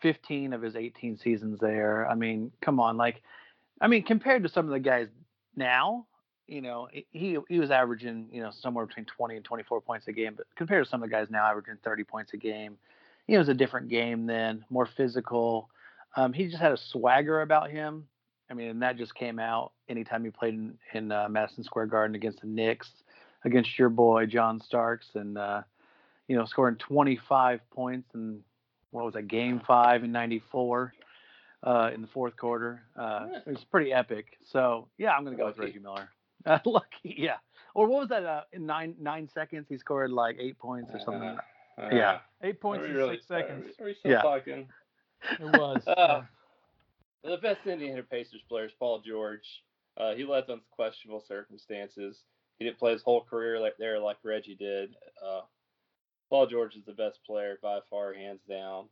15 of his 18 seasons there. I mean, come on, like I mean, compared to some of the guys now, you know, he he was averaging, you know, somewhere between 20 and 24 points a game, but compared to some of the guys now averaging 30 points a game, you know, it was a different game then, more physical. Um, he just had a swagger about him. I mean, and that just came out anytime he played in, in uh, Madison Square Garden against the Knicks, against your boy John Starks, and uh, you know, scoring 25 points in what was that game five in '94 uh, in the fourth quarter. Uh, it was pretty epic. So yeah, I'm gonna go with Reggie Miller. Uh, lucky, yeah. Or what was that? Uh, in nine nine seconds, he scored like eight points or something. Uh, Yeah. Eight points in really, six seconds. Are we, are we still Yeah. talking? It was. Uh, the best Indiana Pacers player is Paul George. Uh, he left on questionable circumstances. He didn't play his whole career like there like Reggie did. Uh, Paul George is the best player by far, hands down.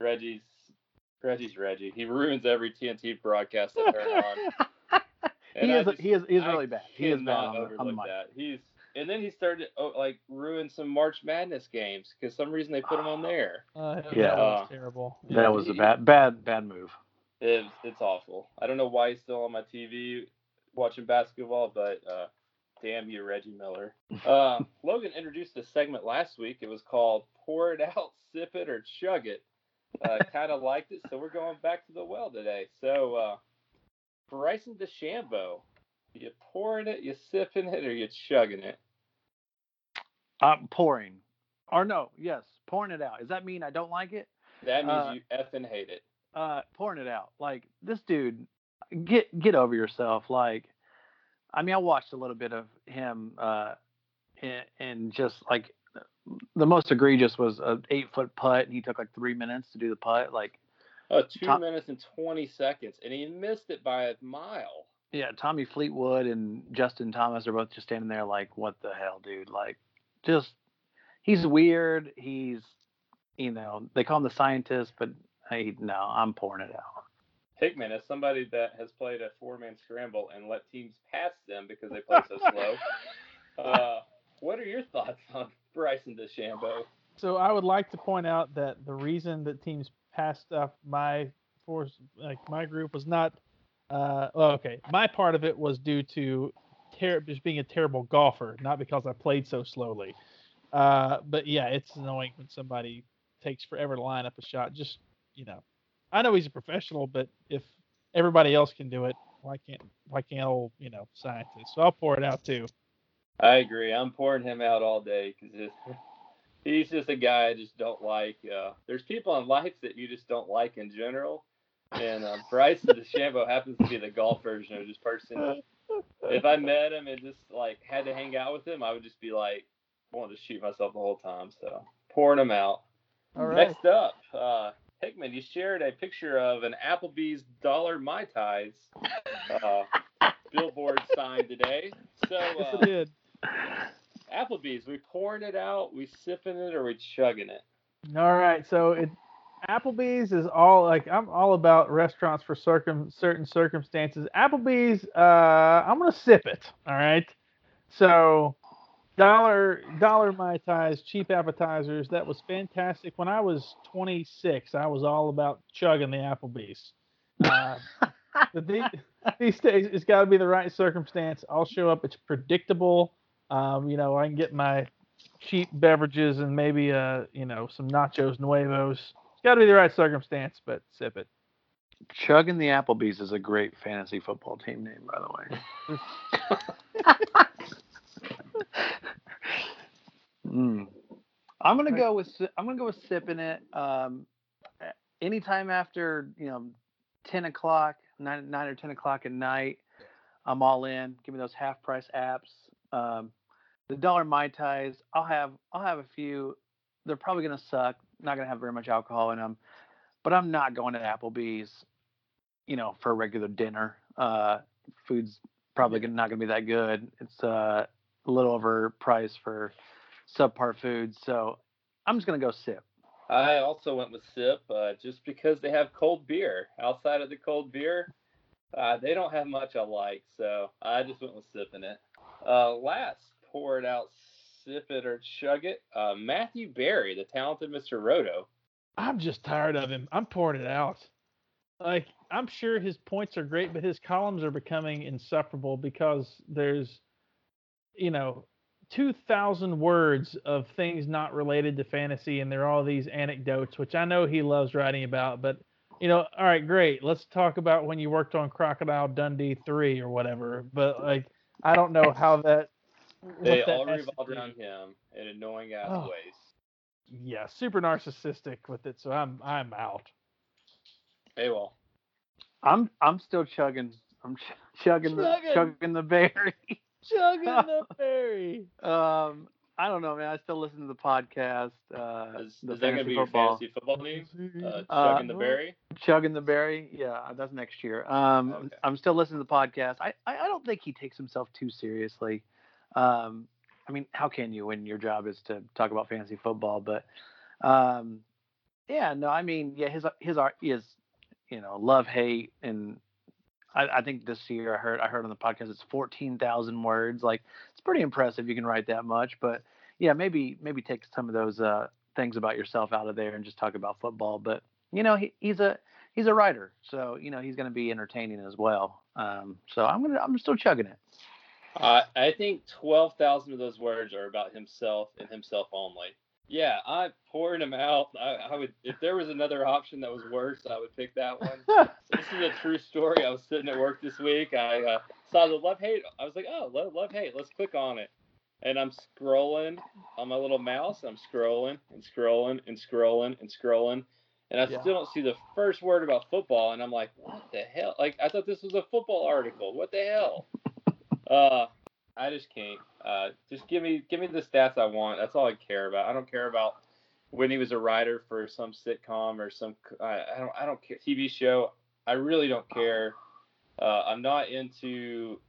Reggie's Reggie's Reggie. He ruins every TNT broadcast I turn on. he I is just- he is he's I really bad. He is bad cannot on the, on the mic. that. He's and then he started oh, like ruin some March Madness games because some reason they put him on there. Uh, Yeah. that was Uh, terrible. That was a bad bad bad move. It's it's awful. I don't know why he's still on my TV watching basketball, but uh, damn you, Reggie Miller. Uh, Logan introduced a segment last week. It was called "Pour It Out, Sip It, or Chug It." Uh, kind of liked it, so we're going back to the well today. So, uh, Bryson DeChambeau, you pouring it, you sipping it, or you chugging it? I'm pouring. Or no, yes, pouring it out. Does that mean I don't like it? That means Uh, you effing hate it. uh pouring it out. Like this dude, get get over yourself. Like, I mean, I watched a little bit of him, uh, and, and just like the most egregious was a eight foot putt, and he took like three minutes to do the putt. Like, Oh, two Tom- minutes and twenty seconds, and he missed it by a mile. yeah, Tommy Fleetwood and Justin Thomas are both just standing there like, what the hell, dude? Like, just he's weird. He's, you know, they call him the scientist, but hey, no, I'm pouring it out. Hickman, as somebody that has played a four-man scramble and let teams pass them because they play so slow, uh, what are your thoughts on Bryson DeChambeau? So I would like to point out that the reason that teams passed up my force, like my group, was not. Uh, well, okay, my part of it was due to ter- just being a terrible golfer, not because I played so slowly. Uh, but yeah, it's annoying when somebody takes forever to line up a shot. Just you know, I know he's a professional, but if everybody else can do it, why can't why can't old you know scientists? So I'll pour it out too. I agree. I'm pouring him out all day because he's just a guy I just don't like. Uh, there's people in life that you just don't like in general, and uh, Bryson DeChambeau happens to be the golf version of this person. If I met him and just like had to hang out with him, I would just be like wanting to shoot myself the whole time. So pouring him out. All right. Next up, uh, Hickman, you shared a picture of an Applebee's dollar Mai Tais uh, billboard sign today. So, Yes, uh, I did. Applebee's, we pouring it out, we sipping it, or we chugging it? All right, so it Applebee's is all like I'm all about restaurants for circum certain circumstances. Applebee's, uh, I'm gonna sip it. All right, so dollar dollar mai tais, cheap appetizers. That was fantastic. When I was 26, I was all about chugging the Applebee's. Uh, but these, these days, it's got to be the right circumstance. I'll show up. It's predictable. Um, you know, I can get my cheap beverages and maybe uh you know some nachos nuevos. It's got to be the right circumstance, but sip it. Chugging the Applebee's is a great fantasy football team name, by the way. mm. I'm gonna go with I'm gonna go with sipping it. Um, anytime after you know ten o'clock, nine nine or ten o'clock at night, I'm all in. Give me those half price apps. Um, the dollar mai tais, I'll have I'll have a few. They're probably gonna suck. Not gonna have very much alcohol in them, but I'm not going to Applebee's. You know, for a regular dinner. Uh, food's probably gonna, not gonna be that good. It's uh, a little overpriced for subpar food, so I'm just gonna go sip. I also went with sip, uh, just because they have cold beer. Outside of the cold beer, uh, they don't have much I like, so I just went with sipping it. Uh, last, poured out, sip it or chug it. Uh, Matthew Berry, the talented Mr. Roto. I'm just tired of him. I'm pouring it out. Like I'm sure his points are great, but his columns are becoming insufferable because there's, you know, two thousand words of things not related to fantasy, and there are all these anecdotes, which I know he loves writing about. But you know, all right, great. Let's talk about when you worked on Crocodile Dundee three or whatever. But like, I don't know how that. What They all has to revolve around him in annoying ass Oh. ways. Yeah, super narcissistic with it, so I'm I'm out. Hey, well, I'm I'm still chugging. I'm ch- chugging the Chugging. chugging the berry. Chugging the berry. Um, I don't know, man. I still listen to the podcast. Uh, Is, the is that going to be your football. fantasy football name? Uh, Uh, chugging the berry. Chugging the berry, yeah, that's next year. Um, Okay. I'm still listening to the podcast. I, I, I don't think he takes himself too seriously. Um, I mean, how can you when your job is to talk about fantasy football? But um, yeah, no, I mean, yeah, his his art is, you know, love hate, and I, I think this year I heard I heard on the podcast it's fourteen thousand words. Like it's pretty impressive you can write that much. But yeah, maybe maybe take some of those uh, things about yourself out of there and just talk about football. But you know, he, he's a he's a writer, so you know he's going to be entertaining as well. Um, so I'm gonna I'm still chugging it. Uh, I think 12,000 of those words are about himself and himself only. Yeah, I'm pouring them out. I, I would, if there was another option that was worse, I would pick that one. this is a true story. I was sitting at work this week. I uh, saw the love hate. I was like, oh, love, love hate. Let's click on it. And I'm scrolling on my little mouse. I'm scrolling and scrolling and scrolling and scrolling. And I Yeah. still don't see the first word about football. And I'm like, what the hell? Like, I thought this was a football article. What the hell? Uh, I just can't. Uh, just give me give me the stats I want. That's all I care about. I don't care about when he was a writer for some sitcom or some. I, I don't. I don't care TV show. I really don't care. Uh, I'm not into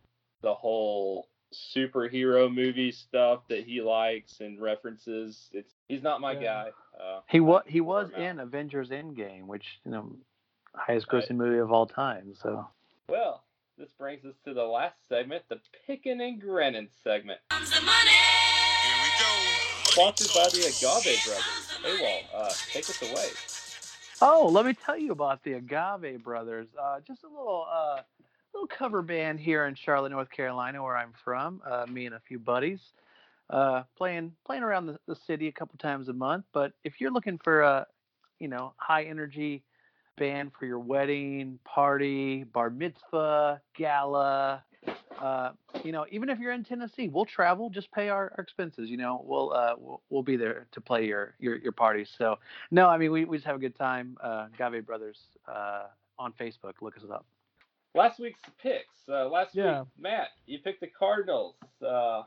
the whole superhero movie stuff that he likes and references. It's he's not my Yeah. guy. Uh, He was he was in Avengers Endgame, which you know highest Right. grossing movie of all time. So Well, this brings us to the last segment, the Pickin' and Grinnin' segment. Here we go. sponsored by the Agave Brothers. Hey, Walt, uh, take us away. Oh, let me tell you about the Agave Brothers. Uh, just a little uh, little cover band here in Charlotte, North Carolina, where I'm from. Uh, me and a few buddies uh, playing playing around the, the city a couple times a month. But if you're looking for a you know high energy band for your wedding, party, bar mitzvah, gala, uh, you know, even if you're in Tennessee, we'll travel. Just pay our, our expenses. You know, we'll uh, we'll, we'll be there to play your your your parties. So no, I mean we, we just have a good time. Uh, Gave Brothers uh, on Facebook. Look us up. Last week's picks. Uh, last Yeah. week, Matt, you picked the Cardinals. Uh,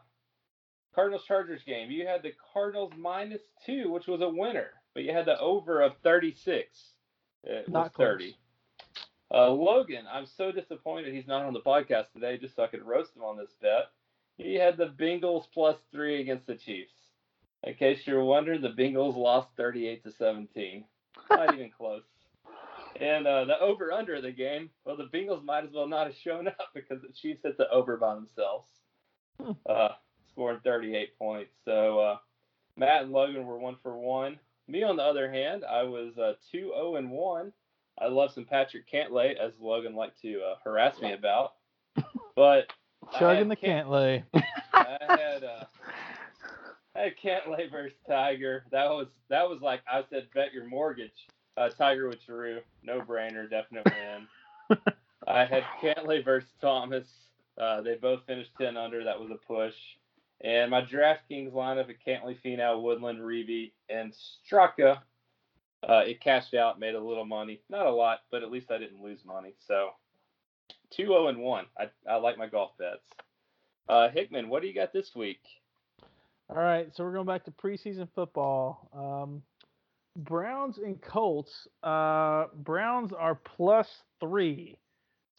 Cardinals Chargers game. You had the Cardinals minus two, which was a winner, but you had the over of 36. It Not close. 30. Uh, Logan, I'm so disappointed he's not on the podcast today, just so I could roast him on this bet. He had the Bengals plus three against the Chiefs. In case you're wondering, the Bengals lost 38 to 17. Not even close. And uh, the over under of the game, well, the Bengals might as well not have shown up because the Chiefs hit the over by themselves, Hmm. uh, scoring 38 points. So uh, Matt and Logan were one for one. Me, on the other hand, I was uh, 2 0 and 1. I love some Patrick Cantlay, as Logan liked to uh, harass me about. But Chugging the Cant- Cantlay. I had uh, I had Cantlay versus Tiger. That was that was like I said, bet your mortgage. Uh, Tiger with Drew, no brainer, definite win. I had Cantlay versus Thomas. Uh, they both finished ten under. That was a push. And my DraftKings lineup at Cantlay, Finau, Woodland, Reeve, and Straka. Uh, it cashed out, made a little money. Not a lot, but at least I didn't lose money. So 2 0 and 1. I, I like my golf bets. Uh, Hickman, what do you got this week? All right, so we're going back to preseason football. Um, Browns and Colts. Uh, Browns are plus three,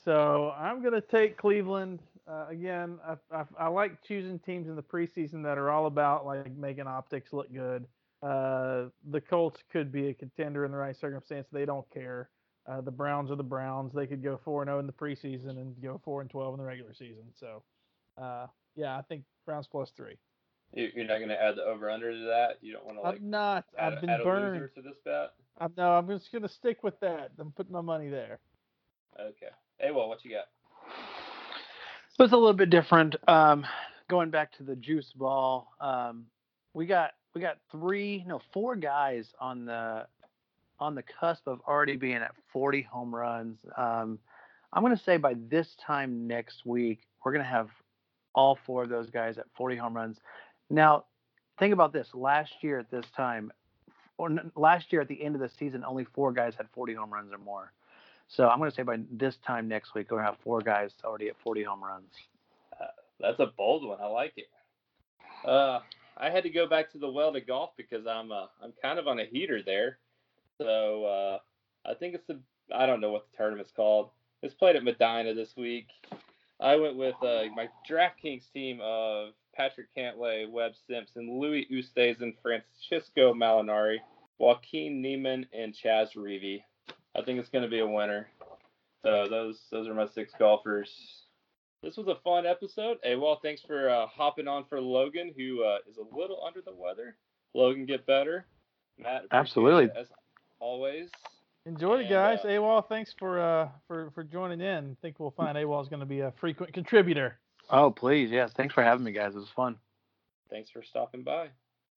so I'm going to take Cleveland. Uh, again, I, I, I like choosing teams in the preseason that are all about like making optics look good. Uh, the Colts could be a contender in the right circumstance. They don't care. Uh, the Browns are the Browns. They could go four and zero in the preseason and go four and twelve in the regular season. So, uh, yeah, I think Browns plus three. You- You're not going to add the over under to that? You don't want to like I'm not. add, I've been add burned. to this bet? I'm no. I'm just gonna stick with that. I'm putting my money there. Okay. Hey, well, what you got? It's a little bit different. Um, going back to the juice ball, um, we got we got three, no, four guys on the on the cusp of already being at 40 home runs. Um, I'm going to say by this time next week, we're going to have all four of those guys at 40 home runs. Now, think about this. Last year at this time, or last year at the end of the season, only four guys had 40 home runs or more. So I'm going to say by this time next week, we're going to have four guys already at 40 home runs. That's a bold one. I like it. Uh, I had to go back to the well to golf because I'm uh, I'm kind of on a heater there. So uh, I think it's the I don't know what the tournament's called. It's played at Medinah this week. I went with uh, my DraftKings team of Patrick Cantlay, Webb Simpson, Louis Oosthuizen, Francesco Molinari, Joaquin Niemann, and Chez Reavie. I think it's going to be a winner. So those those are my six golfers. This was a fun episode. Hey, well, thanks for uh, hopping on for Logan, who uh, is a little under the weather. Logan, get better. Matt, Absolutely. as always. Enjoyed it, guys. uh, AWOL, thanks for uh for for joining in. I think we'll find AWOL is going to be a frequent contributor. Oh, please. Yes. Thanks for having me, guys. It was fun. Thanks for stopping by.